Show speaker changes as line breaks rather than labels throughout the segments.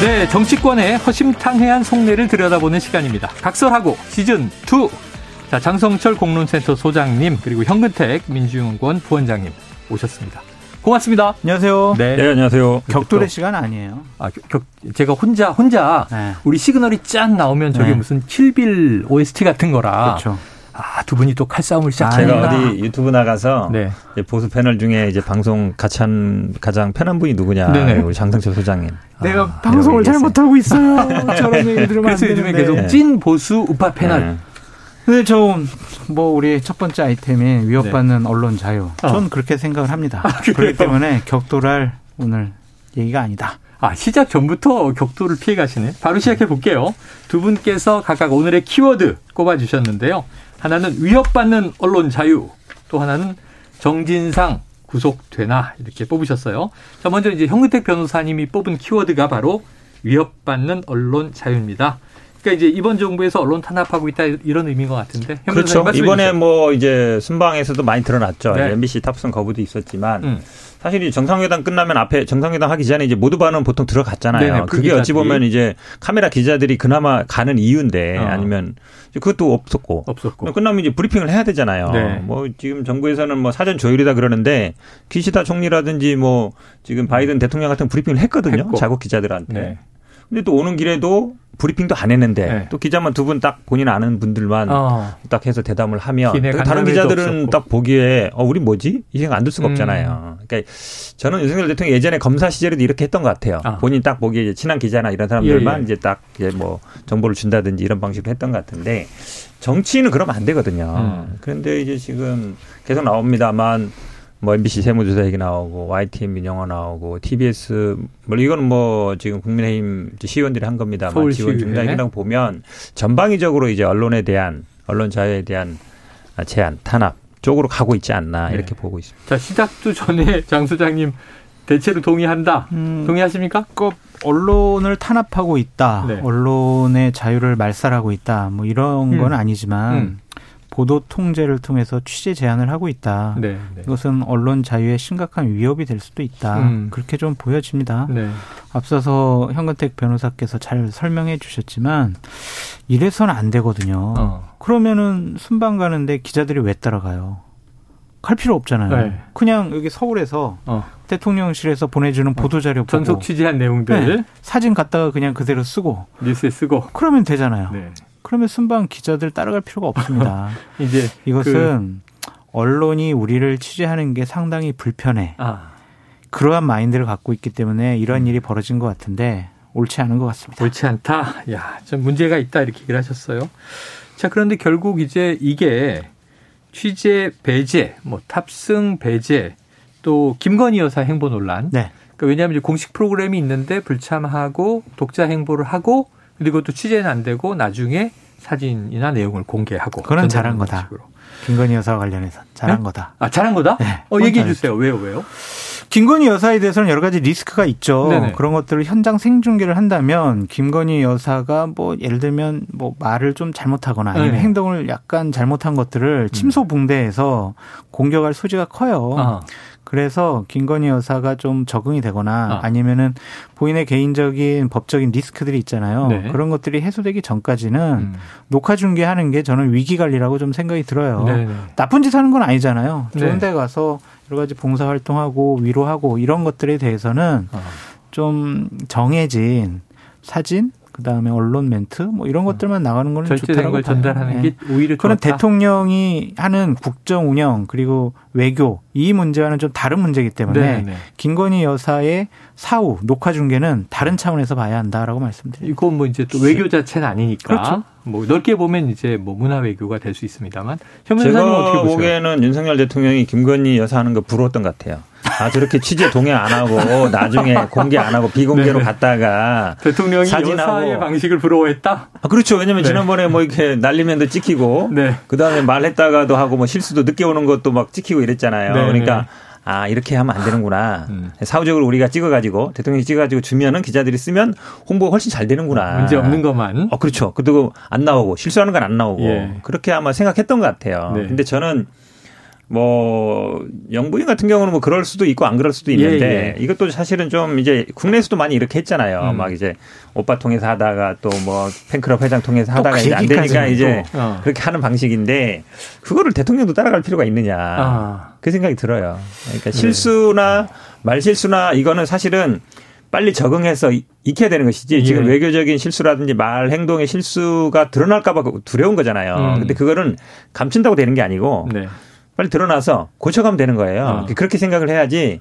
네, 정치권의 허심탄회한 속내를 들여다보는 시간입니다. 각설하고 시즌 2. 자, 장성철 공론센터 소장님 그리고 현근택 민주연구원 부원장님 오셨습니다. 고맙습니다.
안녕하세요.
네, 네 안녕하세요.
격돌의 시간 아니에요.
아, 격, 제가 혼자 혼자 네. 우리 시그널이 짠 나오면 저게 네. 무슨 킬빌 OST 같은 거라.
그렇죠.
아, 두 분이 또 칼싸움을 시작했다.
제가 어디 유튜브 나가서 네. 보수 패널 중에 이제 방송 같이 한 가장 편한 분이 누구냐. 네네. 우리 장성철 소장님.
내가 아, 방송을 잘못하고 있어요. 저런 얘기 들으면
그래서 요즘에 계속 찐 보수 우파 패널. 네.
근데 저뭐 우리 첫 번째 아이템이 위협받는 네. 언론 자유. 어. 전 그렇게 생각을 합니다. 아, 그렇기 때문에 격돌할 오늘 얘기가 아니다.
아, 시작 전부터 격돌을 피해 가시네. 바로 시작해 볼게요. 두 분께서 각각 오늘의 키워드 꼽아 주셨는데요. 하나는 위협받는 언론 자유, 또 하나는 정진상 구속되나 이렇게 뽑으셨어요. 자, 먼저 이제 현근택 변호사님이 뽑은 키워드가 바로 위협받는 언론 자유입니다. 그러니까 이제 이번 정부에서 언론 탄압하고 있다 이런 의미인 것 같은데.
그렇죠. 이번에. 뭐 이제 순방에서도 많이 드러났죠. 네. MBC 탑승 거부도 있었지만 음. 사실 이 정상회담 끝나면 앞에 정상회담 하기 전에 이제 모두 반은 보통 들어갔잖아요. 네네, 그게 어찌 보면 이제 카메라 기자들이 그나마 가는 이유인데 어. 아니면 그것도 없었고.
없었고.
끝나면 이제 브리핑을 해야 되잖아요. 네. 뭐 지금 정부에서는 뭐 사전 조율이다 그러는데 기시다 총리라든지 뭐 지금 바이든 대통령 같은 브리핑을 했거든요. 했고. 자국 기자들한테. 네. 근데 또 오는 길에도 브리핑도 안 했는데 네. 또 기자만 두 분 딱 본인 아는 분들만 어. 딱 해서 대담을 하면 다른 기자들은. 딱 보기에 어 우리 뭐지 이 생각 안 들 수가 음. 없잖아요. 그러니까 저는 윤석열 대통령 예전에 검사 시절에도 이렇게 했던 것 같아요. 아. 본인 딱 보기에 친한 기자나 이런 사람들만 예, 예. 이제 딱 이제 뭐 정보를 준다든지 이런 방식으로 했던 것 같은데 정치인은 그러면 안 되거든요. 음. 그런데 이제 지금 계속 나옵니다만 뭐 MBC 세무조사 얘기 나오고 YTN 민영화 나오고 TBS 뭐 이거는 뭐 지금 국민의힘 시의원들이 한 겁니다만 지원 중단이라고 보면 전방위적으로 이제 언론에 대한 언론 자유에 대한 제한 탄압 쪽으로 가고 있지 않나 네. 이렇게 네. 보고 있습니다.
자 시작도 전에 장 소장님 대체로 동의한다. 음, 동의하십니까?
그 언론을 탄압하고 있다. 네. 언론의 자유를 말살하고 있다. 뭐 이런 음. 건 아니지만 음. 보도 통제를 통해서 취재 제한을 하고 있다. 네, 네. 이것은 언론 자유에 심각한 위협이 될 수도 있다. 음. 그렇게 좀 보여집니다. 네. 앞서서 현근택 변호사께서 잘 설명해 주셨지만 이래서는 안 되거든요. 어. 그러면은 순방 가는데 기자들이 왜 따라가요? 갈 필요 없잖아요. 네. 그냥 여기 서울에서 어. 대통령실에서 보내주는 어. 보도자료 보고
전속 취재한 내용들
네. 사진 갖다가 그냥 그대로 쓰고
뉴스에 쓰고
그러면 되잖아요. 네. 그러면 순방 기자들 따라갈 필요가 없습니다. 이제 이것은 그... 언론이 우리를 취재하는 게 상당히 불편해. 아. 그러한 마인드를 갖고 있기 때문에 이런 음. 일이 벌어진 것 같은데 옳지 않은 것 같습니다.
옳지 않다. 야, 좀 문제가 있다 이렇게 얘기를 하셨어요. 자, 그런데 결국 이제 이게 취재 배제, 뭐 탑승 배제, 또 김건희 여사 행보 논란. 네. 그러니까 왜냐하면 공식 프로그램이 있는데 불참하고 독자 행보를 하고 그리고 또 취재는 안 되고 나중에 사진이나 내용을 공개하고
그건 잘한 거다. 식으로. 김건희 여사와 관련해서 잘한 네? 거다.
아 잘한 거다? 네. 어 얘기해 주세요. 왜요? 왜요?
김건희 여사에 대해서는 여러 가지 리스크가 있죠. 네네. 그런 것들을 현장 생중계를 한다면 김건희 여사가 뭐 예를 들면 뭐 말을 좀 잘못하거나 아니면 네. 행동을 약간 잘못한 것들을 음. 침소 붕대해서 공격할 소지가 커요. 아. 그래서 김건희 여사가 좀 적응이 되거나 아. 니면은 본인의 개인적인 법적인 리스크들이 있잖아요. 네. 그런 것들이 해소되기 전까지는 음. 녹화 중계하는 게 저는 위기 관리라고 좀 생각이 들어요. 네, 네. 나쁜 짓 하는 건 아니잖아요. 좋은 네. 데 가서 여러 가지 봉사 활동하고 위로하고 이런 것들에 대해서는 아. 좀 정해진 사진 그다음에 언론 멘트 뭐 이런 음. 것들만 나가는 거는 좋다는 걸
전달하는 네. 게 오히려
그런 대통령이 하는 국정 운영 그리고 외교 이 문제와는 좀 다른 문제이기 때문에 네, 네. 김건희 여사의 사후 녹화 중계는 다른 차원에서 봐야 한다라고 말씀드립니다.
이건 뭐 이제 또 외교 자체는 아니니까 그렇죠. 뭐 넓게 보면 이제 뭐 문화 외교가 될 수 있습니다만
현 제가 어떻게 보세요? 보기에는 윤석열 대통령이 김건희 여사 하는 거 부러웠던 것 같아요. 아 저렇게 취재 동의 안 하고 나중에 공개 안 하고 비공개로 네 갔다가
대통령이 사진하고 방식을 부러워했다.
아 그렇죠. 왜냐면 네. 지난번에 뭐 이렇게 날리면도 찍히고 네. 그 다음에 말했다가도 하고 뭐 실수도 늦게 오는 것도 막 찍히고 이랬잖아요. 네. 그러니까 아 이렇게 하면 안 되는구나. 음. 사후적으로 우리가 찍어가지고 대통령이 찍어가지고 주면은 기자들이 쓰면 홍보가 훨씬 잘 되는구나.
문제 없는 것만.
어 그렇죠. 그리고 안 나오고 실수하는 건 안 나오고 예. 그렇게 아마 생각했던 것 같아요. 네. 근데 저는 뭐 영부인 같은 경우는 뭐 그럴 수도 있고 안 그럴 수도 있는데 예, 예. 이것도 사실은 좀 이제 국내에서도 많이 이렇게 했잖아요. 음. 막 이제 오빠 통해서 하다가 또 뭐 팬클럽 회장 통해서 하다가 그 이제 안 되니까 이제 어. 그렇게 하는 방식인데 그거를 대통령도 따라갈 필요가 있느냐 아. 그 생각이 들어요. 그러니까 실수나 네. 말 실수나 이거는 사실은 빨리 적응해서 익혀야 되는 것이지 예. 지금 외교적인 실수라든지 말 행동의 실수가 드러날까봐 두려운 거잖아요. 음. 근데 그거는 감춘다고 되는 게 아니고. 네. 빨리 드러나서 고쳐가면 되는 거예요. 어. 그렇게 생각을 해야지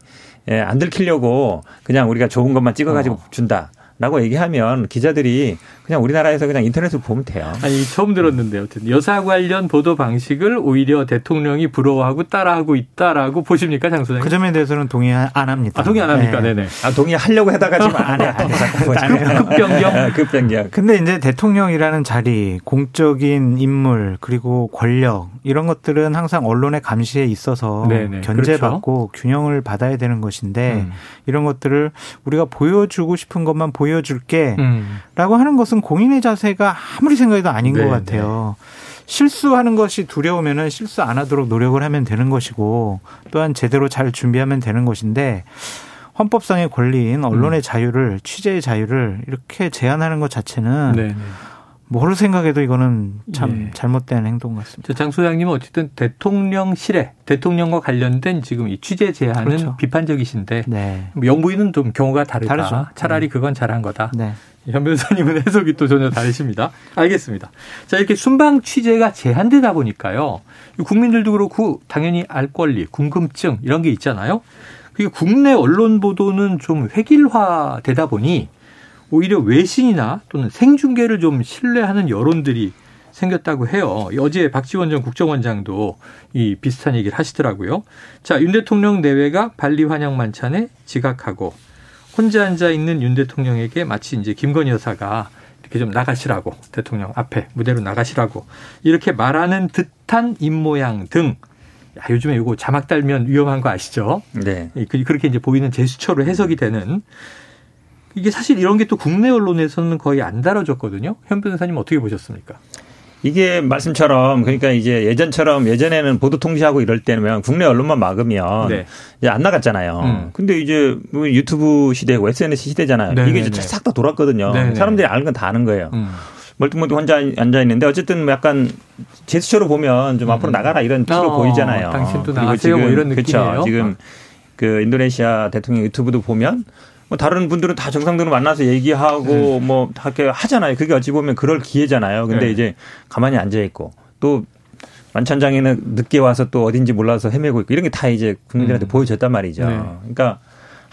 예, 안 들키려고 그냥 우리가 좋은 것만 찍어가지고 어. 준다. 라고 얘기하면 기자들이 그냥 우리나라에서 그냥 인터넷으로 보면 돼요.
아니, 처음 들었는데, 어쨌든 여사 관련 보도 방식을 오히려 대통령이 부러워하고 따라하고 있다라고 보십니까, 장 소장님?
그 점에 대해서는 동의 안 합니다.
아, 동의 안 합니까? 네. 네
아, 동의하려고 하다가 지금 안 해. 안
해. 급변경?
급변경.
근데 이제 대통령이라는 자리, 공적인 인물, 그리고 권력, 이런 것들은 항상 언론의 감시에 있어서 네네. 견제받고 그렇죠. 균형을 받아야 되는 것인데, 음. 이런 것들을 우리가 보여주고 싶은 것만 보여 줄게, 음. 라고 하는 것은 공인의 자세가 아무리 생각해도 아닌 네, 것 같아요. 네. 실수하는 것이 두려우면은 실수 안 하도록 노력을 하면 되는 것이고 또한 제대로 잘 준비하면 되는 것인데 헌법상의 권리인 언론의 음. 자유를 취재의 자유를 이렇게 제한하는 것 자체는 네, 네. 뭐를 생각해도 이거는 참 예. 잘못된 행동 같습니다.
장 소장님은 어쨌든 대통령실에 대통령과 관련된 지금 이 취재 제한은 그렇죠. 비판적이신데 네. 뭐 영부인은 좀 경우가 다르다. 다르죠. 차라리 네. 그건 잘한 거다. 네. 현 변호사님은 해석이 또 전혀 다르십니다. 알겠습니다. 자, 이렇게 순방 취재가 제한되다 보니까요. 국민들도 그렇고 당연히 알 권리, 궁금증 이런 게 있잖아요. 그게 국내 언론 보도는 좀 획일화되다 보니 오히려 외신이나 또는 생중계를 좀 신뢰하는 여론들이 생겼다고 해요. 어제 박지원 전 국정원장도 이 비슷한 얘기를 하시더라고요. 자, 윤 대통령 내외가 발리 환영 만찬에 지각하고 혼자 앉아 있는 윤 대통령에게 마치 이제 김건희 여사가 이렇게 좀 나가시라고 대통령 앞에 무대로 나가시라고 이렇게 말하는 듯한 입모양 등 야, 요즘에 이거 자막 달면 위험한 거 아시죠? 네. 그, 그렇게 이제 보이는 제스처로 해석이 되는 이게 사실 이런 게 또 국내 언론에서는 거의 안 다뤄졌거든요. 현 변호사님 어떻게 보셨습니까?
이게 말씀처럼 그러니까 이제 예전처럼 예전에는 보도 통제하고 이럴 때는 국내 언론만 막으면 네. 이제 안 나갔잖아요. 음. 근데 이제 뭐 유튜브 시대고 SNS 시대잖아요. 네네네. 이게 이제 싹 다 돌았거든요. 네네. 사람들이 아는 건 다 아는 거예요. 음. 멀뚱멀뚱 혼자 앉아 있는데 어쨌든 뭐 약간 제스처로 보면 좀 음. 앞으로 나가라 이런 뜻로 어, 보이잖아요.
당신도 나가세요 뭐 이런 느낌이에요. 그렇죠.
지금 그 인도네시아 대통령 유튜브도 보면 뭐 다른 분들은 다 정상들을 만나서 얘기하고 네. 뭐다 이렇게 하잖아요. 그게 어찌 보면 그럴 기회잖아요. 근데 네. 이제 가만히 앉아 있고 또 만찬장에는 늦게 와서 또 어딘지 몰라서 헤매고 있고 이런 게 다 이제 국민들한테 음. 보여졌단 말이죠. 네. 그러니까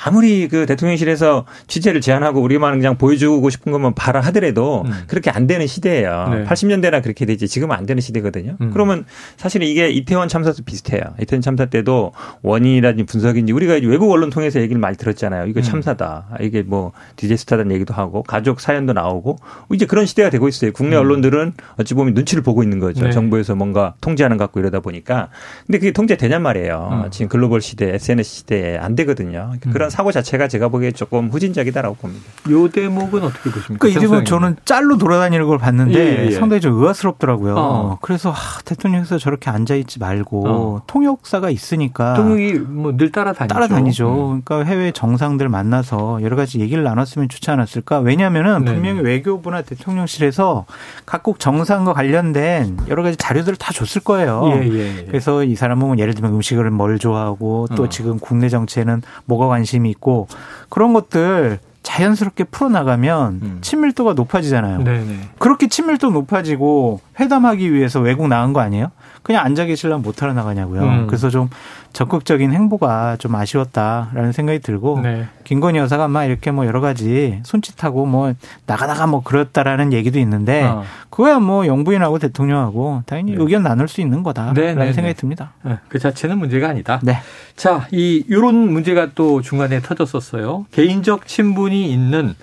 아무리 그 대통령실에서 취재를 제안하고 우리만 그냥 보여주고 싶은 것만 봐라 하더라도 음. 그렇게 안 되는 시대예요. 네. 80년대나 그렇게 되지 지금은 안 되는 시대거든요. 음. 그러면 사실은 이게 이태원 참사도 비슷해요. 이태원 참사 때도 원인이라든지 분석인지 우리가 외국 언론 통해서 얘기를 많이 들었잖아요. 이거 음. 참사다. 이게 뭐 디제스타다는 얘기도 하고 가족 사연도 나오고 이제 그런 시대가 되고 있어요. 국내 음. 언론들은 어찌 보면 눈치를 보고 있는 거죠. 네. 정부에서 뭔가 통제하는 것 같고 이러다 보니까 근데 그게 통제되냔 말이에요. 음. 지금 글로벌 시대, SNS 시대에 안 되거든요. 그런 그런 사고 자체가 제가 보기에 조금 후진적이다라고 봅니다.
요 대목은 어떻게 보십니까?
그러니까 이 대목 저는 짤로 돌아다니는 걸 봤는데 예, 예. 상당히 좀 의아스럽더라고요. 어. 그래서 아, 대통령께서 저렇게 앉아 있지 말고 어. 통역사가 있으니까
통역이 뭐 늘 따라다니죠.
따라다니죠. 음. 그러니까 해외 정상들 만나서 여러 가지 얘기를 나눴으면 좋지 않았을까? 왜냐하면은 네. 분명히 외교부나 대통령실에서 각국 정상과 관련된 여러 가지 자료들을 다 줬을 거예요. 예, 예, 예. 그래서 이 사람은 예를 들면 음식을 뭘 좋아하고 또 어. 지금 국내 정치에는 뭐가 관심 이 있고 그런 것들 자연스럽게 풀어나가면 음. 친밀도가 높아지잖아요. 네네. 그렇게 친밀도 높아지고 회담하기 위해서 외국 나간 거 아니에요? 그냥 앉아 계실려면 못 하러 나가냐고요. 음. 그래서 좀 적극적인 행보가 좀 아쉬웠다라는 생각이 들고 네. 김건희 여사가 막 이렇게 뭐 여러 가지 손짓하고 뭐 나가다가 뭐 그랬다라는 얘기도 있는데 어. 그거야 뭐 영부인하고 대통령하고 당연히 네. 의견 나눌 수 있는 거다라는 네, 네 생각이 네. 듭니다.
네, 그 자체는 문제가 아니다. 네. 자, 이 요런 문제가 또 중간에 터졌었어요. 개인적 친분이 있는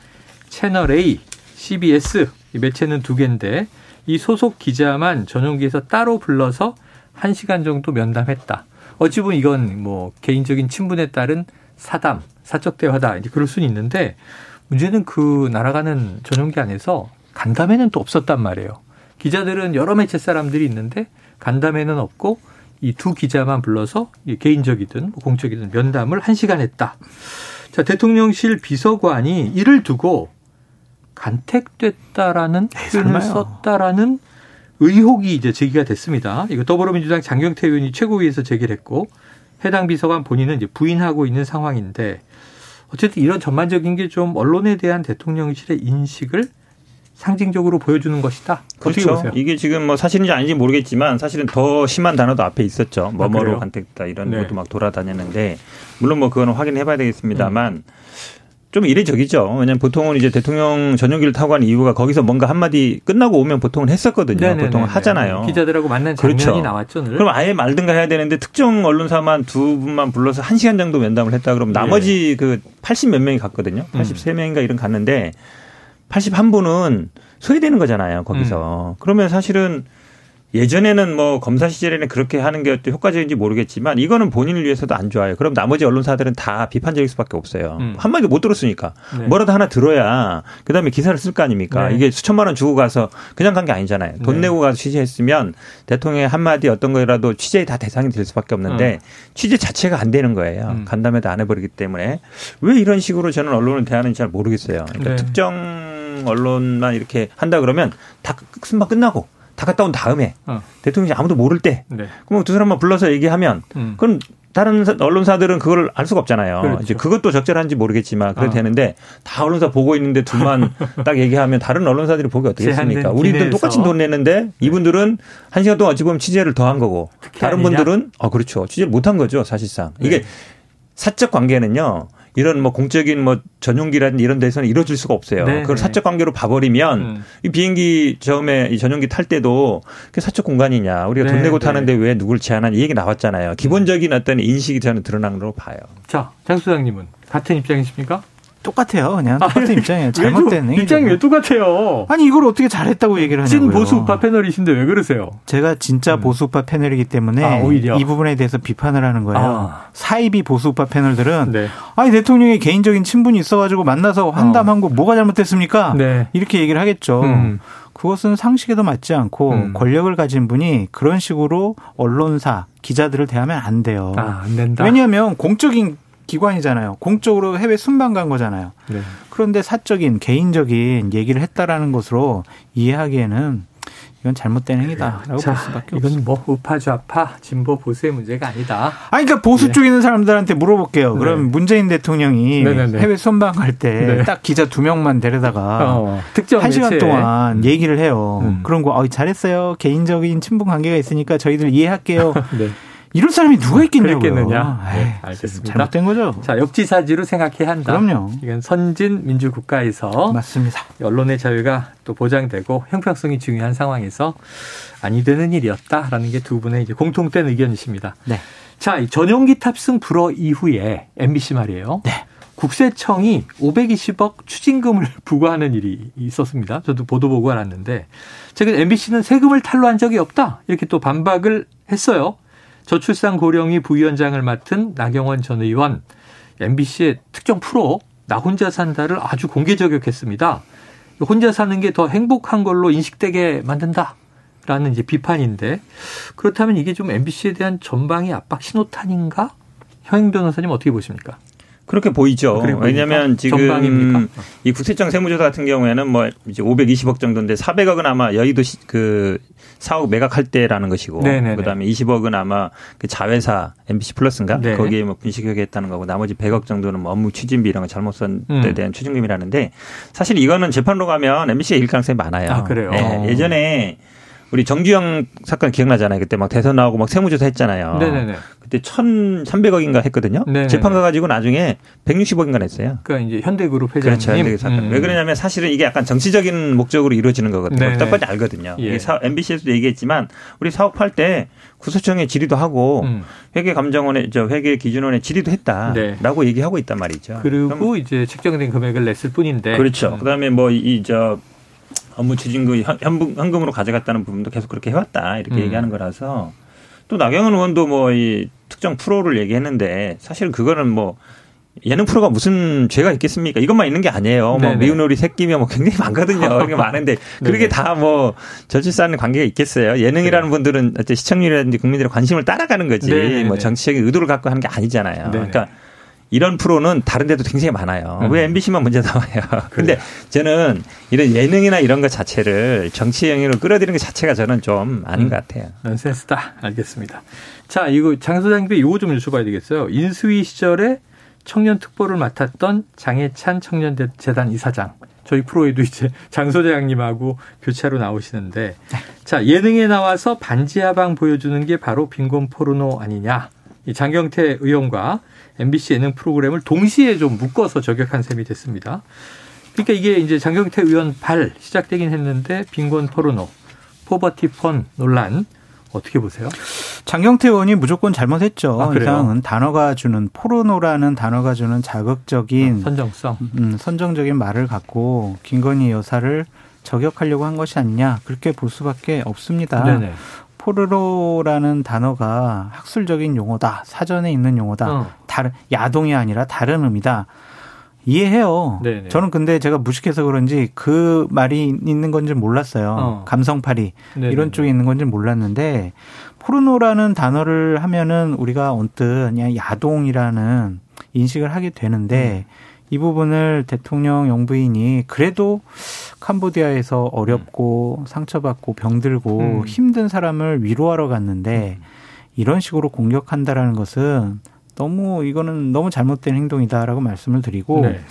채널 A, CBS 이 매체는 두 개인데 이 소속 기자만 전용기에서 따로 불러서 1시간 정도 면담했다. 어찌 보면 이건 뭐 개인적인 친분에 따른 사담, 사적 대화다. 이제 그럴 수는 있는데 문제는 그 날아가는 전용기 안에서 간담회는 또 없었단 말이에요. 기자들은 여러 매체 사람들이 있는데 간담회는 없고 이 두 기자만 불러서 개인적이든 뭐 공적이든 면담을 한 시간 했다. 자, 대통령실 비서관이 이를 두고 간택됐다라는 표현을 썼다라는 의혹이 이제 제기가 됐습니다. 이거 더불어민주당 장경태 의원이 최고위에서 제기를 했고 해당 비서관 본인은 이제 부인하고 있는 상황인데 어쨌든 이런 전반적인 게 좀 언론에 대한 대통령실의 인식을 상징적으로 보여주는 것이다.
그렇죠. 이게 지금 뭐 사실인지 아닌지 모르겠지만 사실은 더 심한 단어도 앞에 있었죠. 뭐뭐로 아, 간택다 이런 네. 것도 막 돌아다녔는데 물론 뭐 그거는 확인해봐야 되겠습니다만 음. 좀 이례적이죠. 왜냐하면 보통은 이제 대통령 전용기를 타고 간 이유가 거기서 뭔가 한마디 끝나고 오면 보통은 했었거든요. 네네네네. 보통은 하잖아요.
기자들하고 만난 장면이 그렇죠. 나왔죠. 늘.
그럼 아예 말든가 해야 되는데 특정 언론사만 두 분만 불러서 한 시간 정도 면담을 했다 그러면 나머지 예. 그80 몇 명이 갔거든요. 83명인가 음. 이런 갔는데 81분은 소외되는 거잖아요. 거기서. 음. 그러면 사실은 예전에는 뭐 검사 시절에는 그렇게 하는 게 효과적인지 모르겠지만 이거는 본인을 위해서도 안 좋아요. 그럼 나머지 언론사들은 다 비판적일 수밖에 없어요. 음. 한마디도 못 들었으니까 네. 뭐라도 하나 들어야 그다음에 기사를 쓸 거 아닙니까? 네. 이게 수천만 원 주고 가서 그냥 간 게 아니잖아요. 돈 네. 내고 가서 취재했으면 대통령의 한마디 어떤 거라도 취재의 다 대상이 될 수밖에 없는데 음. 취재 자체가 안 되는 거예요. 음. 간담회도 안 해버리기 때문에 왜 이런 식으로 저는 언론을 대하는지 잘 모르겠어요. 그러니까 네. 특정 언론만 이렇게 한다 그러면 다 순방 끝나고 다 갔다 온 다음에 어. 대통령이 아무도 모를 때 네. 그럼 두 사람만 불러서 얘기하면 음. 그럼 다른 언론사들은 그걸 알 수가 없잖아요. 그렇죠. 이제 그것도 적절한지 모르겠지만 그래도 어. 되는데 다 언론사 보고 있는데 둘만 딱 얘기하면 다른 언론사들이 보기 어떻겠습니까? 우리도 똑같이 돈 내는데 이분들은 한 시간 동안 어찌 보면 취재를 더 한 거고 다른 아니냐? 분들은 어 그렇죠 취재를 못 한 거죠 사실상 이게 네. 사적 관계는요. 이런 뭐 공적인 뭐 전용기라든지 이런 데서는 이루어질 수가 없어요. 네 그걸 네. 사적 관계로 봐버리면 음. 이 비행기 처음에 이 전용기 탈 때도 그 사적 공간이냐 우리가 네. 돈 내고 네. 타는데 왜 누굴 제한하냐 이 얘기 나왔잖아요. 기본적인 어떤 인식이 저는 드러난 걸로 봐요.
자, 장 수장님은 같은 입장이십니까?
똑같아요. 그냥 똑같은 아, 입장이에요. 잘못된
입장이 왜 똑같아요?
아니 이걸 어떻게 잘했다고 얘기를 하냐고요.
찐 보수 우파 패널이신데 왜 그러세요?
제가 진짜 음. 보수 우파 패널이기 때문에 아, 이 부분에 대해서 비판을 하는 거예요. 아. 사이비 보수 우파 패널들은 네. 아니 대통령의 개인적인 친분이 있어가지고 만나서 환담한 거 어. 뭐가 잘못됐습니까? 네. 이렇게 얘기를 하겠죠. 음. 그것은 상식에도 맞지 않고 음. 권력을 가진 분이 그런 식으로 언론사 기자들을 대하면 안 돼요.
아, 안 된다.
왜냐하면 공적인 기관이잖아요. 공적으로 해외 순방 간 거잖아요. 네. 그런데 사적인 개인적인 얘기를 했다라는 것으로 이해하기에는 이건 잘못된 행위다라고 자, 볼 수밖에
이건 없습니다. 뭐 우파 좌파 진보 보수의 문제가 아니다.
아니 그러니까 보수 네. 쪽에 있는 사람들한테 물어볼게요. 네. 그럼 문재인 대통령이 네네네. 해외 순방 갈 때딱 네. 기자 두 명만 데려다가 어, 특정 한 시간 동안 음. 얘기를 해요. 음. 그런 거 어, 잘했어요. 개인적인 친분 관계가 있으니까 저희들 이해할게요. 네. 이럴 사람이 누가 있겠냐고요.
그랬겠느냐. 네, 알겠습니다.
잘못된 거죠.
자, 역지사지로 생각해야 한다.
그럼요.
이건 선진 민주국가에서
맞습니다.
언론의 자유가 또 보장되고 형평성이 중요한 상황에서 아니 되는 일이었다라는 게 두 분의 이제 공통된 의견이십니다. 네. 자, 전용기 탑승 불허 이후에 MBC 말이에요. 네. 국세청이 520억 추징금을 부과하는 일이 있었습니다. 저도 보도 보고 알았는데 최근 MBC는 세금을 탈루한 적이 없다 이렇게 또 반박을 했어요. 저출산 고령이 부위원장을 맡은 나경원 전 의원 MBC의 특정 프로 나 혼자 산다를 아주 공개 저격했습니다. 혼자 사는 게 더 행복한 걸로 인식되게 만든다. 라는 이제 비판인데 그렇다면 이게 좀 MBC에 대한 전방위 압박 신호탄인가? 형 변호사님 어떻게 보십니까?
그렇게 보이죠. 왜냐하면 지금 전방입니까? 이 국세청 세무조사 같은 경우에는 뭐 이제 520억 정도인데 400억은 아마 여의도 시, 그 사옥 매각할 때라는 것이고 네네네. 그다음에 20억은 아마 그 자회사 MBC 플러스인가 네. 거기에 뭐 분식회계했다는 거고 나머지 100억 정도는 뭐 업무 추진비 이런 거 잘못 쓴데 음. 대한 추징금이라는데 사실 이거는 재판으로 가면 MBC가 일 가능성이 많아요.
아, 그래요.
네. 예전에 우리 정주영 사건 기억나잖아요. 그때 막 대선 나오고 막 세무조사 했잖아요. 네네네. 그때 1,300억인가 했거든요. 네네네. 재판 가가지고 나중에 160억인가 냈어요.
그러니까 이제 현대그룹 회장님.
그렇죠. 현대그룹 사건. 음. 왜 그러냐면 사실은 이게 약간 정치적인 목적으로 이루어지는 거거든요. 딱 봐도 알거든요. 예. MBC에서도 얘기했지만 우리 사업할 때 구소청에 질의도 하고 음. 회계감정원에 저 회계기준원에 질의도 했다라고 네. 얘기하고 있단 말이죠.
그리고 이제 책정된 금액을 냈을 뿐인데.
그렇죠. 음. 그다음에 뭐 이 저 업무 추진금 현금, 현금으로 가져갔다는 부분도 계속 그렇게 해왔다 이렇게 음. 얘기하는 거라서 또 나경원 의원도 뭐 이 특정 프로를 얘기했는데 사실 그거는 뭐 예능 프로가 무슨 죄가 있겠습니까? 이것만 있는 게 아니에요. 뭐 미운 오리 새끼며 뭐 굉장히 많거든요. 그게 많은데 그렇게 다 뭐 절실한 관계가 있겠어요. 예능이라는 네. 분들은 어째 시청률이라든지 국민들의 관심을 따라가는 거지 네네네. 뭐 정치적인 의도를 갖고 하는 게 아니잖아요. 네네. 그러니까 이런 프로는 다른 데도 굉장히 많아요. 음. 왜 MBC만 문제 나와요? 근데 저는 이런 예능이나 이런 것 자체를 정치 영역으로 끌어들이는 것 자체가 저는 좀 아닌 음. 것 같아요.
넌센스다. 알겠습니다. 자, 이거 장 소장님께 이거 좀 여쭤봐야 되겠어요. 인수위 시절에 청년 특보를 맡았던 장해찬 청년재단 이사장. 저희 프로에도 이제 장 소장님하고 교차로 나오시는데 네. 자 예능에 나와서 반지 하방 보여주는 게 바로 빈곤 포르노 아니냐 이 장경태 의원과 MBC 예능 프로그램을 동시에 좀 묶어서 저격한 셈이 됐습니다. 그러니까 이게 이제 장경태 의원 발 시작되긴 했는데 빈곤 포르노, 포버티 펀 논란 어떻게 보세요?
장경태 의원이 무조건 잘못했죠. 아, 이상은 단어가 주는 포르노라는 단어가 주는 자극적인
아, 선정성,
음, 선정적인 말을 갖고 김건희 여사를 저격하려고 한 것이 아니냐 그렇게 볼 수밖에 없습니다. 네네. 포르노라는 단어가 학술적인 용어다, 사전에 있는 용어다, 어. 다른 야동이 아니라 다른 의미다. 이해해요. 네네. 저는 근데 제가 무식해서 그런지 그 말이 있는 건지 몰랐어요. 어. 감성팔이 네네. 이런 쪽에 있는 건지 몰랐는데 포르노라는 단어를 하면은 우리가 언뜻 그냥 야동이라는 인식을 하게 되는데 음. 이 부분을 대통령 영부인이 그래도 캄보디아에서 어렵고 음. 상처받고 병들고 음. 힘든 사람을 위로하러 갔는데 음. 이런 식으로 공격한다라는 것은 너무 이거는 너무 잘못된 행동이다라고 말씀을 드리고 네.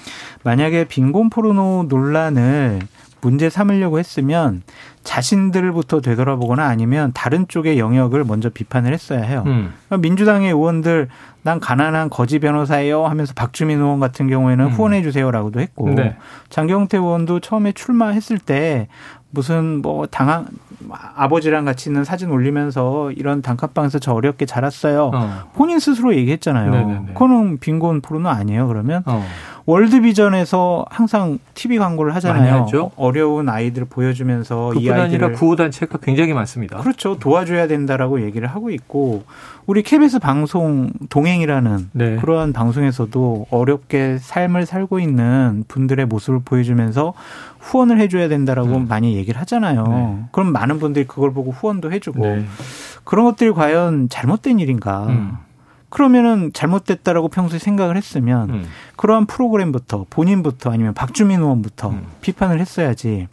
만약에 빈곤 포르노 논란을 문제 삼으려고 했으면 자신들부터 되돌아보거나 아니면 다른 쪽의 영역을 먼저 비판을 했어야 해요. 음. 그러니까 민주당의 의원들 난 가난한 거지 변호사예요 하면서 박주민 의원 같은 경우에는 음. 후원해 주세요라고도 했고 네. 장경태 의원도 처음에 출마했을 때 무슨 뭐 당한 아버지랑 같이 있는 사진 올리면서 이런 단칸방에서 저 어렵게 자랐어요. 어. 본인 스스로 얘기했잖아요. 네네네. 그거는 빈곤 포르노 아니에요. 그러면 어. 월드비전에서 항상 TV 광고를 하잖아요. 어려운 아이들 보여주면서
이 아이들 아니라 구호 단체가 굉장히 많습니다.
그렇죠. 도와줘야 된다라고 얘기를 하고 있고 우리 KBS 방송 동행이라는 네. 그러한 방송에서도 어렵게 삶을 살고 있는 분들의 모습을 보여주면서 후원을 해줘야 된다라고 음. 많이 얘기를 하잖아요. 네. 그럼 많은 분들이 그걸 보고 후원도 해주고 네. 그런 것들이 과연 잘못된 일인가? 음. 그러면은 잘못됐다라고 평소에 생각을 했으면 음. 그러한 프로그램부터 본인부터 아니면 박주민 의원부터 음. 비판을 했어야지.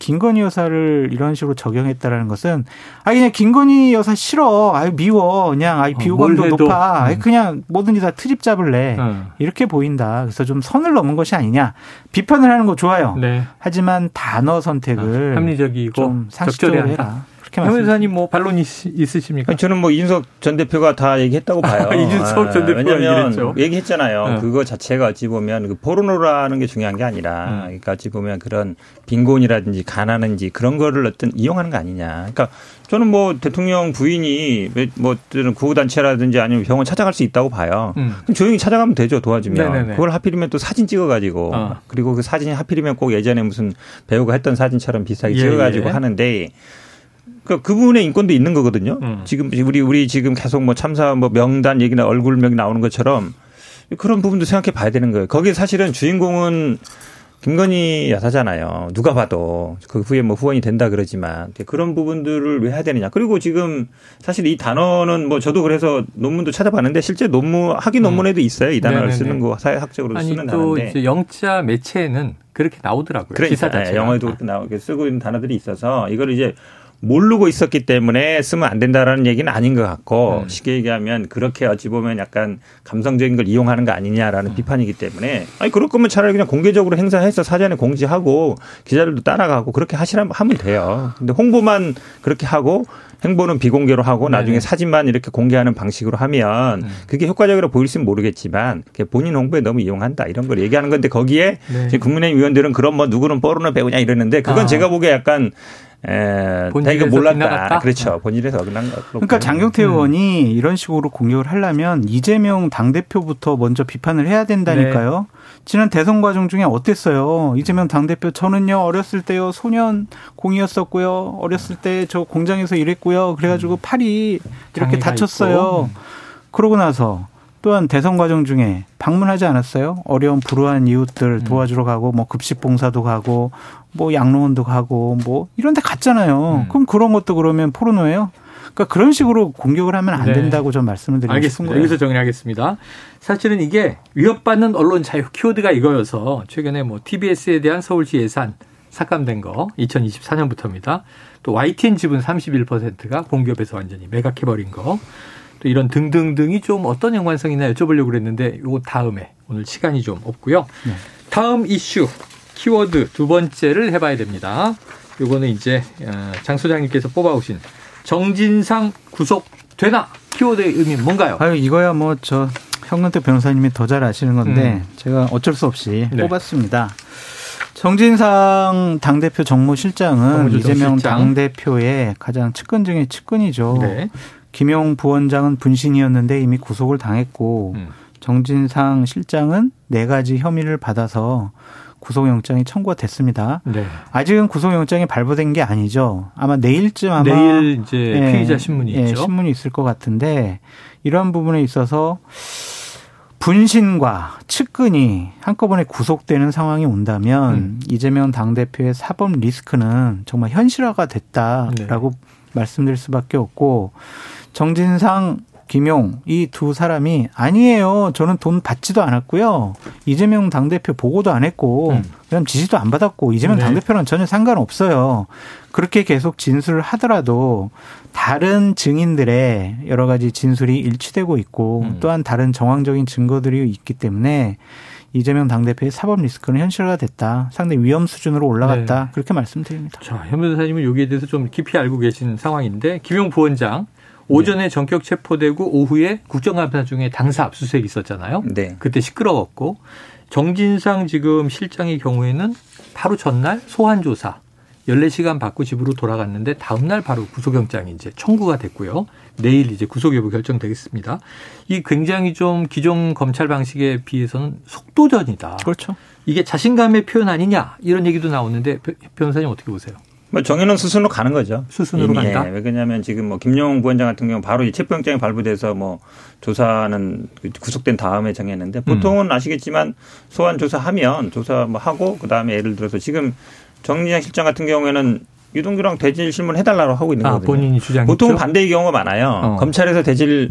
김건희 여사를 이런 식으로 적용했다라는 것은 아 그냥 김건희 여사 싫어 아유 미워 그냥 아이 어, 비호감도 어, 높아 음. 그냥 뭐든지 다 트집 잡을래 음. 이렇게 보인다 그래서 좀 선을 넘은 것이 아니냐 비판을 하는 거 좋아요 네. 하지만 단어 선택을
아, 합리적이고
좀 상식적으로 해라
그렇게 변호사님 뭐 반론 있, 으십니까
저는 뭐 이준석 전 대표가 다 얘기했다고 봐요.
아, 이준석 전 대표가
왜냐하면 얘기했잖아요. 네. 그거 자체가 어찌 보면 그 포르노라는 게 중요한 게 아니라 음. 그러니까 어찌 보면 그런 빈곤이라든지 가난한지 그런 거를 어떤 이용하는 거 아니냐. 그러니까 저는 뭐 대통령 부인이 뭐 구호단체라든지 아니면 병원 찾아갈 수 있다고 봐요. 음. 그럼 조용히 찾아가면 되죠 도와주면. 네네네. 그걸 하필이면 또 사진 찍어가지고 어. 그리고 그 사진이 하필이면 꼭 예전에 무슨 배우가 했던 사진처럼 비슷하게 예, 찍어가지고 예. 하는데 그러니까 그분의 인권도 있는 거거든요. 음. 지금 우리 우리 지금 계속 뭐 참사 뭐 명단 얘기나 얼굴명 나오는 것처럼 그런 부분도 생각해 봐야 되는 거예요. 거기 사실은 주인공은 김건희 여사잖아요. 누가 봐도 그 후에 뭐 후원이 된다 그러지만 그런 부분들을 왜 해야 되느냐. 그리고 지금 사실 이 단어는 뭐 저도 그래서 논문도 찾아봤는데 실제 논문 학위 음. 논문에도 있어요. 이 단어를 네네네. 쓰는 거 사회학적으로 아니, 쓰는 단어인데.
이제 영자 매체에는 그렇게 나오더라고요.
그러니까 기사 자체 영어에도 그렇게 나오게 쓰고 있는 단어들이 있어서 이걸 이제 모르고 있었기 때문에 쓰면 안 된다라는 얘기는 아닌 것 같고 음. 쉽게 얘기하면 그렇게 어찌 보면 약간 감성적인 걸 이용하는 거 아니냐라는 음. 비판이기 때문에 아니 그럴 거면 차라리 그냥 공개적으로 행사해서 사전에 공지하고 기자들도 따라가고 그렇게 하시라면 하면 돼요. 근데 홍보만 그렇게 하고 행보는 비공개로 하고 나중에 네네. 사진만 이렇게 공개하는 방식으로 하면 음. 그게 효과적으로 보일지는 모르겠지만 본인 홍보에 너무 이용한다 이런 걸 얘기하는 건데 거기에 네. 국민의힘 의원들은 그런 뭐 누구는 뽀르는 배우냐 이러는데 그건 아. 제가 보기에 약간 에, 본인에서 몰랐다. 빗나갔다? 그렇죠. 본인에서 어긋난 거.
그러니까 장경태 음. 의원이 이런 식으로 공격을 하려면 이재명 당대표부터 먼저 비판을 해야 된다니까요. 네. 지난 대선 과정 중에 어땠어요? 이재명 당대표 저는요 어렸을 때요 소년 공이었었고요. 어렸을 때 저 공장에서 일했고요. 그래가지고 음. 팔이 이렇게 다쳤어요. 있고. 그러고 나서 또한 대선 과정 중에 방문하지 않았어요? 어려운 불우한 이웃들 음. 도와주러 가고 뭐 급식 봉사도 가고 뭐 양로원도 가고 뭐 이런 데 갔잖아요. 음. 그럼 그런 것도 그러면 포르노예요? 그러니까 그런 식으로 공격을 하면 안 네. 된다고 좀 말씀을 드리고
알겠습니다. 여기서 정리하겠습니다. 사실은 이게 위협받는 언론 자유 키워드가 이거여서 최근에 뭐 TBS에 대한 서울시 예산 삭감된 거 2024년부터입니다. 또 YTN 지분 31%가 공기업에서 완전히 매각해버린 거. 또 이런 등등등이 좀 어떤 연관성이나 여쭤보려고 그랬는데 요거 다음에 오늘 시간이 좀 없고요. 네. 다음 이슈 키워드 두 번째를 해봐야 됩니다. 요거는 이제 어, 장 소장님께서 뽑아오신 정진상 구속되나 키워드의 의미 뭔가요?
아유 이거야 뭐 저 현근택 변호사님이 더 잘 아시는 건데 음. 제가 어쩔 수 없이 네. 뽑았습니다. 정진상 당대표 정무실장은 이재명. 당대표의 가장 측근 중의 측근이죠. 네. 김용 부원장은 분신이었는데 이미 구속을 당했고 음. 정진상 실장은 네 가지 혐의를 받아서 구속영장이 청구가 됐습니다. 네. 아직은 구속영장이 발부된 게 아니죠. 아마 내일쯤 아마
내일 이제 예, 피의자 신문이
예,
있죠.
신문이 있을 것 같은데 이러한 부분에 있어서 분신과 측근이 한꺼번에 구속되는 상황이 온다면 음. 이재명 당대표의 사법 리스크는 정말 현실화가 됐다라고 네. 말씀드릴 수밖에 없고 정진상 김용 이 두 사람이 아니에요. 저는 돈 받지도 않았고요. 이재명 당대표 보고도 안 했고 음. 그냥 지시도 안 받았고 이재명 네. 당대표랑 전혀 상관없어요. 그렇게 계속 진술을 하더라도 다른 증인들의 여러 가지 진술이 일치되고 있고 음. 또한 다른 정황적인 증거들이 있기 때문에 이재명 당대표의 사법 리스크는 현실화 됐다. 상당히 위험 수준으로 올라갔다. 네. 그렇게 말씀드립니다.
자, 현 변호사님은 여기에 대해서 좀 깊이 알고 계신 상황인데 김용 부원장 오전에 네. 전격 체포되고 오후에 국정감사 중에 당사 압수수색 있었잖아요. 네. 그때 시끄러웠고 정진상 지금 실장의 경우에는 바로 전날 소환 조사 14시간 받고 집으로 돌아갔는데 다음날 바로 구속영장이 이제 청구가 됐고요. 내일 이제 구속 여부 결정되겠습니다. 이 굉장히 좀 기존 검찰 방식에 비해서는 속도전이다.
그렇죠.
이게 자신감의 표현 아니냐 이런 얘기도 나오는데 변호사님 어떻게 보세요?
뭐 정해놓은 수순으로 가는 거죠.
수순으로 간다.
예, 왜냐하면 지금 뭐 김용웅 부원장 같은 경우 바로 이 체포영장이 발부돼서 뭐 조사는 구속된 다음에 정했는데 보통은 음. 아시겠지만 소환 조사하면 조사 뭐 하고 그 다음에 예를 들어서 지금 정리장 실장 같은 경우에는 유동규랑 대질 실문 해달라고 하고 있는 아, 거거든요.
본인이 주장
보통 반대의 경우가 많아요. 어. 검찰에서 대질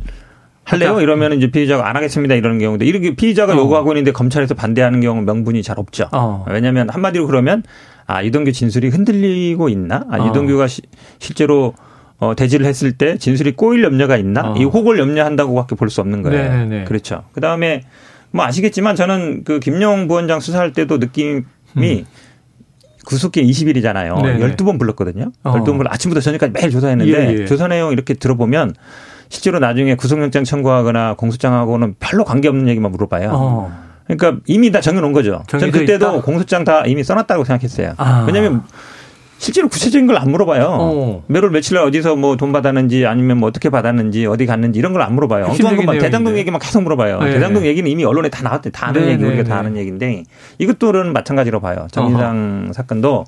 할래요? 이러면 이제 피의자가 안 하겠습니다 이러는 경우인데 이렇게 피의자가 어. 요구하고 있는데 검찰에서 반대하는 경우 명분이 잘 없죠. 어. 왜냐하면 한마디로 그러면 아 이동규 진술이 흔들리고 있나? 아 어. 이동규가 시, 실제로 어, 대지를 했을 때 진술이 꼬일 염려가 있나? 어. 이 혹을 염려한다고밖에 볼 수 없는 거예요. 네네네. 그렇죠. 그 다음에 뭐 아시겠지만 저는 그 김용 부원장 수사할 때도 느낌이 음. 구속기 20일이잖아요. 네네. 12번 불렀거든요. 어. 12번 불러 아침부터 저녁까지 매일 조사했는데 예, 예. 조사 내용 이렇게 들어보면 실제로 나중에 구속영장 청구하거나 공소장하고는 별로 관계없는 얘기만 물어봐요. 어. 그러니까 이미 다 정해놓은 거죠. 전 그때도 있다? 공소장 다 이미 써놨다고 생각했어요. 아. 왜냐하면 실제로 구체적인 걸 안 물어봐요. 어. 매월 며칠 날 어디서 뭐 돈 받았는지 아니면 뭐 어떻게 받았는지 어디 갔는지 이런 걸 안 물어봐요. 엉뚱한 것만 대장동 얘기만 계속 물어봐요. 네. 대장동 얘기는 이미 언론에 다 나왔대. 다 아는 네. 얘기 우리가 다 네. 아는 얘기인데 이것들은 마찬가지로 봐요. 정인상 사건도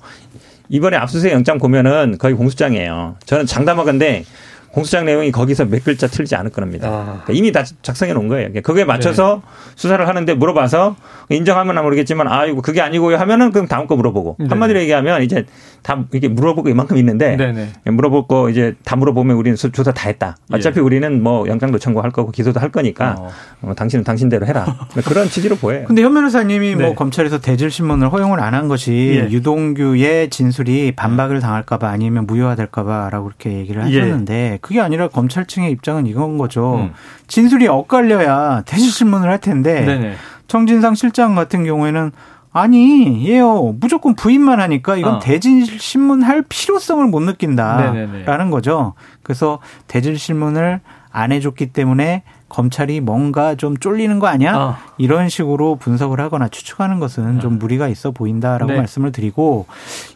이번에 압수수색 영장 보면은 거의 공소장이에요. 저는 장담하건데 공소장 내용이 거기서 몇 글자 틀리지 않을 겁니다. 아. 그러니까 이미 다 작성해 놓은 거예요. 그러니까 거기에 맞춰서 네. 수사를 하는데 물어봐서 인정하면 모르겠지만 아 이거 그게 아니고요 하면은 그럼 다음 거 물어보고 네. 한마디로 얘기하면 이제 다 이게 물어보고 이만큼 있는데 네, 네. 물어볼 거 이제 다 물어보면 우리는 조사 다 했다. 어차피 예. 우리는 뭐 영장도 청구할 거고 기소도 할 거니까 어. 어, 당신은 당신대로 해라. 그런 취지로 보여요.
근데 현 변호사님이 뭐 네. 검찰에서 대질 신문을 허용을 안 한 것이 예. 유동규의 진술이 반박을 당할까봐 아니면 무효화될까봐라고 이렇게 얘기를 예. 하셨는데 예. 그게 아니라 검찰 측의 입장은 이건 거죠. 음. 진술이 엇갈려야 대질 신문을 할 텐데 네네. 정진상 실장 같은 경우에는 아니, 예요. 무조건 부인만 하니까 이건 어. 대질 신문 할 필요성을 못 느낀다라는 네네네. 거죠. 그래서 대질 신문을 안 해줬기 때문에 검찰이 뭔가 좀 쫄리는 거 아니야? 어. 이런 식으로 분석을 하거나 추측하는 것은 좀 어. 무리가 있어 보인다라고 네. 말씀을 드리고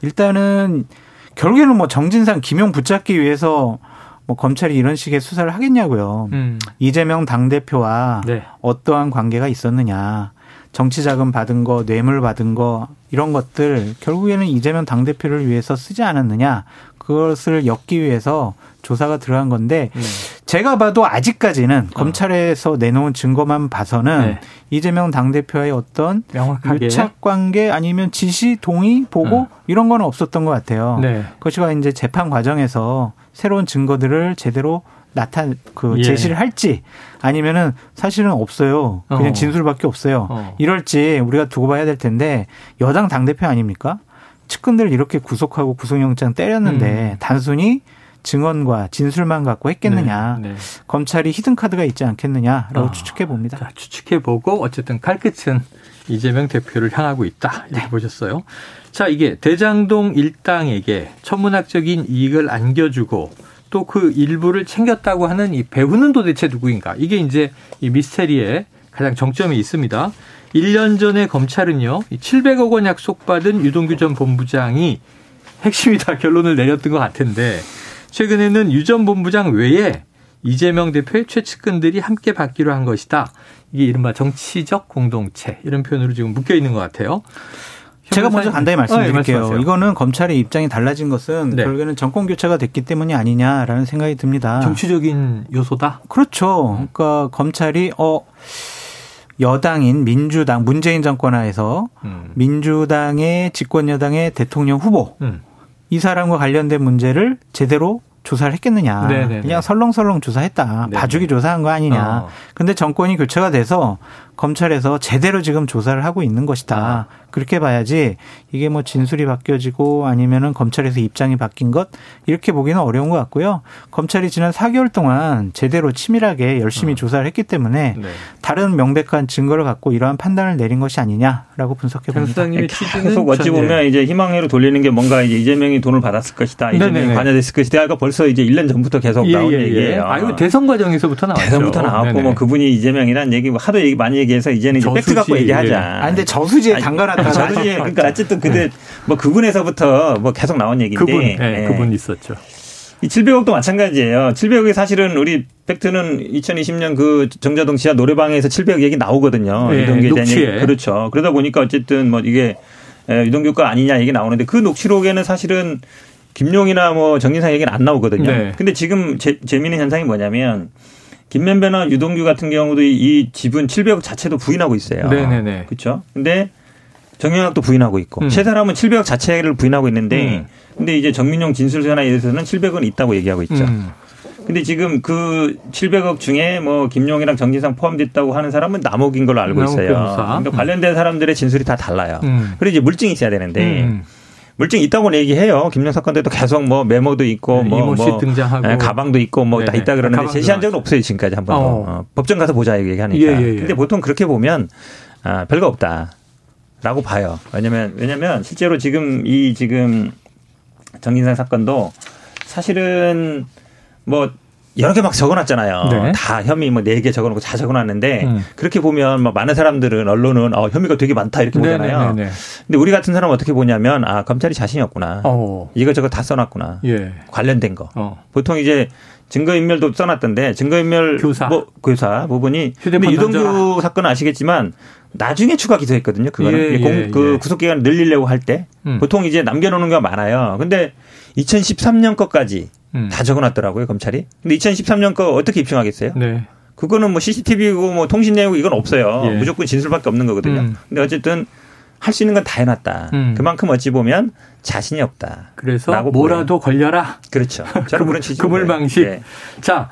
일단은 결국에는 뭐 정진상 김용 붙잡기 위해서 뭐 검찰이 이런 식의 수사를 하겠냐고요. 음. 이재명 당대표와 네. 어떠한 관계가 있었느냐. 정치 자금 받은 거, 뇌물 받은 거 이런 것들 결국에는 이재명 당대표를 위해서 쓰지 않았느냐. 그것을 엮기 위해서 조사가 들어간 건데 네. 제가 봐도 아직까지는 어. 검찰에서 내놓은 증거만 봐서는 네. 이재명 당대표의 어떤 명확하게. 유착 관계 아니면 지시 동의 보고 어. 이런 거는 없었던 것 같아요. 네. 그것이 이제 재판 과정에서 새로운 증거들을 제대로 나타 그 예. 제시를 할지 아니면은 사실은 없어요. 그냥 어. 진술밖에 없어요. 어. 이럴지 우리가 두고 봐야 될 텐데 여당 당 대표 아닙니까? 측근들 이렇게 구속하고 구속영장 때렸는데 음. 단순히 증언과 진술만 갖고 했겠느냐. 네, 네. 검찰이 히든 카드가 있지 않겠느냐라고 어. 추측해 봅니다. 자,
추측해 보고 어쨌든 칼끝은 이재명 대표를 향하고 있다. 이렇게 네. 보셨어요. 자, 이게 대장동 일당에게 천문학적인 이익을 안겨주고 또 그 일부를 챙겼다고 하는 이 배우는 도대체 누구인가? 이게 이제 이 미스테리의 가장 정점이 있습니다. 1년 전에 검찰은요, 700억 원 약속받은 유동규 전 본부장이 핵심이다 결론을 내렸던 것 같은데, 최근에는 유 전 본부장 외에 이재명 대표의 최측근들이 함께 받기로 한 것이다. 이게 이른바 정치적 공동체 이런 표현으로 지금 묶여 있는 것 같아요.
제가 먼저 간단히 말씀드릴게요. 네, 이거는 검찰의 입장이 달라진 것은 네. 결국에는 정권 교체가 됐기 때문이 아니냐라는 생각이 듭니다.
정치적인 요소다.
그렇죠. 그러니까 검찰이 어 여당인 민주당 문재인 정권하에서 음. 민주당의 집권 여당의 대통령 후보 음. 이 사람과 관련된 문제를 제대로 조사를 했겠느냐. 네네네. 그냥 설렁설렁 조사했다. 네네. 봐주기 조사한 거 아니냐. 어. 근데 정권이 교체가 돼서 검찰에서 제대로 지금 조사를 하고 있는 것이다. 아. 그렇게 봐야지 이게 뭐 진술이 바뀌어지고 아니면은 검찰에서 입장이 바뀐 것 이렇게 보기는 어려운 것 같고요. 검찰이 지난 4개월 동안 제대로 치밀하게 열심히 어. 조사를 했기 때문에 네. 다른 명백한 증거를 갖고 이러한 판단을 내린 것이 아니냐라고 분석해 봅니다.
계속 어찌 보면 이제 희망회로 돌리는 게 뭔가 이제 이재명이 돈을 받았을 것이다. 이재명이 관여됐을 것이다. 가 벌써 이제 1년 전부터 계속 예, 나온 예, 예. 얘기예요.
아, 이거 대선 과정에서부터 나왔죠.
대선부터 나왔고 네네. 뭐 그분이 이재명이란 얘기 뭐 하도 얘기 많이 얘기해서 이제는 이제 팩트 갖고 얘기하자. 예.
아 근데 저수지에 담가놨다.
저수지에 그러니까 어쨌든 그때 뭐 그분에서부터 뭐 계속 나온 얘기인데
그분, 네, 네. 그분 있었죠.
이 700억도 마찬가지예요. 700억이 사실은 우리 팩트는 2020년 그 정자동 지하 노래방에서 700억 얘기 나오거든요.
네, 유동규에 대한 얘기.
그렇죠. 그러다 보니까 어쨌든 뭐 이게 유동규 거 아니냐 얘기 나오는데 그 녹취록에는 사실은 김용이나 뭐 정진상 얘기는 안 나오거든요. 네. 근데 지금 재, 재미있는 현상이 뭐냐면 김면배나 유동규 같은 경우도 이 지분 700억 자체도 부인하고 있어요. 네네네. 그렇죠. 근데 정영학도 부인하고 있고 음. 최 사람은 700억 자체를 부인하고 있는데 음. 근데 이제 정민용 진술서나 이래서는 700은 있다고 얘기하고 있죠. 음. 근데 지금 그 700억 중에 뭐 김용이랑 정진상 포함됐다고 하는 사람은 남욱인 걸로 알고 있어요. 그러니까 관련된 사람들의 진술이 다 달라요. 음. 그리고 이제 물증이 있어야 되는데 음. 물증 있다고 얘기해요. 김영 사건 때도 계속 뭐 메모도 있고 네, 뭐, 뭐
등장하고
네, 가방도 있고 뭐 다 있다 그러는데 제시한 적은 없어요 지금까지 한 번도. 어. 어. 법정 가서 보자 얘기하니까. 예, 예, 예. 근데 보통 그렇게 보면 아, 별거 없다. 라고 봐요. 왜냐면, 왜냐면 실제로 지금 이 지금 정진상 사건도 사실은 뭐 여러 개 막 적어놨잖아요. 네. 다 혐의 뭐 네 개 적어놓고 다 적어놨는데 음. 그렇게 보면 뭐 많은 사람들은 언론은 어, 혐의가 되게 많다 이렇게 네, 보잖아요. 네네네. 네, 네. 근데 우리 같은 사람은 어떻게 보냐면 아 검찰이 자신이 없구나. 어. 이거 저거 다 써놨구나. 예. 관련된 거. 어. 보통 이제 증거인멸도 써놨던데 증거인멸 교사. 뭐 교사 부분이 근데 유동규 사건 아시겠지만 나중에 추가 기소했거든요. 그거는 예, 예, 그 예. 구속 기간 늘리려고 할때 음. 보통 이제 남겨놓는 경우가 많아요. 근데 2013년 것까지 음. 다 적어놨더라고요 검찰이. 근데 2013년 거 어떻게 입증하겠어요? 네. 그거는 뭐 CCTV고 뭐 통신 내용 이건 없어요. 예. 무조건 진술밖에 없는 거거든요. 음. 근데 어쨌든 할 수 있는 건 다 해놨다. 음. 그만큼 어찌 보면 자신이 없다.
그래서 뭐라도 보여요. 걸려라.
그렇죠. 저는 그런 취지.
그물 방식. 네. 자,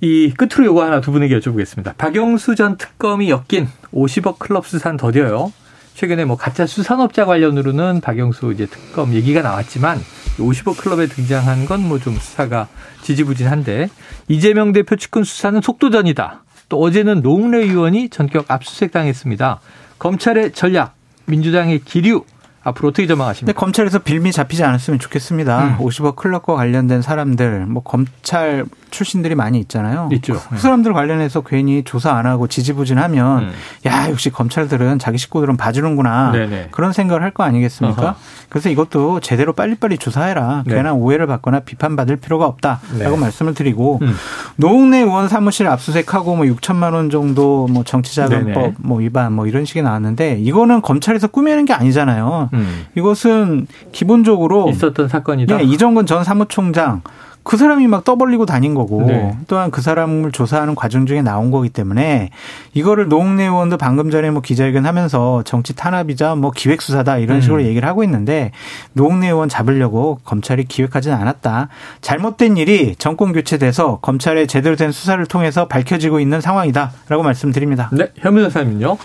이 끝으로 요거 하나 두 분에게 여쭤보겠습니다. 박영수 전 특검이 엮인 50억 클럽 수사는 더뎌요. 최근에 뭐 가짜 수산업자 관련으로는 박영수 이제 특검 얘기가 나왔지만 50억 클럽에 등장한 건 뭐 좀 수사가 지지부진한데 이재명 대표 측근 수사는 속도전이다. 또 어제는 노웅래 의원이 전격 압수수색 당했습니다. 검찰의 전략, 민주당의 기류 앞으로 어떻게 전망하십니까?
검찰에서 빌미 잡히지 않았으면 좋겠습니다. 음. 50억 클럽과 관련된 사람들, 뭐 검찰 출신들이 많이 있잖아요.
있죠.
그 사람들 관련해서 괜히 조사 안 하고 지지부진하면 음. 야 역시 검찰들은 자기 식구들은 봐주는구나 네네. 그런 생각을 할 거 아니겠습니까? 어허. 그래서 이것도 제대로 빨리빨리 조사해라. 네. 괜한 오해를 받거나 비판받을 필요가 없다라고 네. 말씀을 드리고 음. 노웅래 의원 사무실 압수수색하고 뭐 6천만 원 정도 뭐 정치자금법 뭐 위반 뭐 이런 식이 나왔는데 이거는 검찰에서 꾸미는 게 아니잖아요. 음. 이것은 기본적으로
있었던 사건이다.
네, 이정근 전 사무총장 그 사람이 막 떠벌리고 다닌 거고 네. 또한 그 사람을 조사하는 과정 중에 나온 거기 때문에 이거를 노웅래 의원도 방금 전에 뭐 기자회견 하면서 정치 탄압이자 뭐 기획 수사다 이런 식으로 음. 얘기를 하고 있는데 노웅래 의원 잡으려고 검찰이 기획하지는 않았다. 잘못된 일이 정권 교체돼서 검찰의 제대로 된 수사를 통해서 밝혀지고 있는 상황이다라고 말씀드립니다.
네, 현민 사님은요.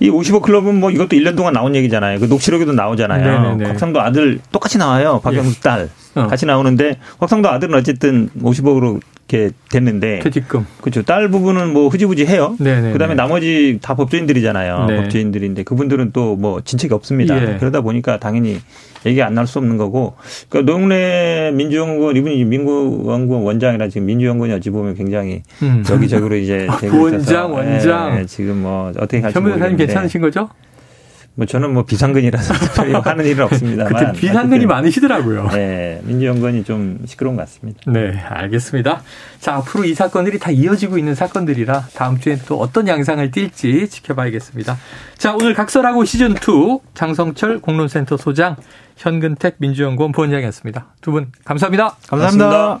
이 55 클럽은 뭐 이것도 1년 동안 나온 얘기잖아요. 그 녹취록에도 나오잖아요. 네네네. 곽상도 아들 똑같이 나와요. 박영수 예. 딸. 어. 같이 나오는데 곽상도 아들은 어쨌든 50억으로 이렇게 됐는데
퇴직금
그렇죠 딸 부분은 뭐 흐지부지 해요. 네네 그다음에 나머지 다 법조인들이잖아요. 네. 법조인들인데 그분들은 또 뭐 진책이 없습니다. 예. 그러다 보니까 당연히 얘기 안 날 수 없는 거고 그러니까 노웅래 민주연구원 이분이 민구연구원 원장이라 지금 민주연구원이 어찌 보면 굉장히 음. 여기저기로 이제
되고 원장 원장
예, 예, 지금 뭐 어떻게 할지
모르겠는데 괜찮으신 거죠?
뭐 저는 뭐 비상근이라서 특별히 하는 일은 없습니다.
그때 비상근이 많으시더라고요.
네, 민주연구원이 좀 시끄러운 것 같습니다.
네, 알겠습니다. 자, 앞으로 이 사건들이 다 이어지고 있는 사건들이라 다음 주엔 또 어떤 양상을 띨지 지켜봐야겠습니다. 자, 오늘 각설하고 시즌 2 장성철 공론센터 소장 현근택 민주연구원 부원장이었습니다. 두 분 감사합니다.
감사합니다. 감사합니다.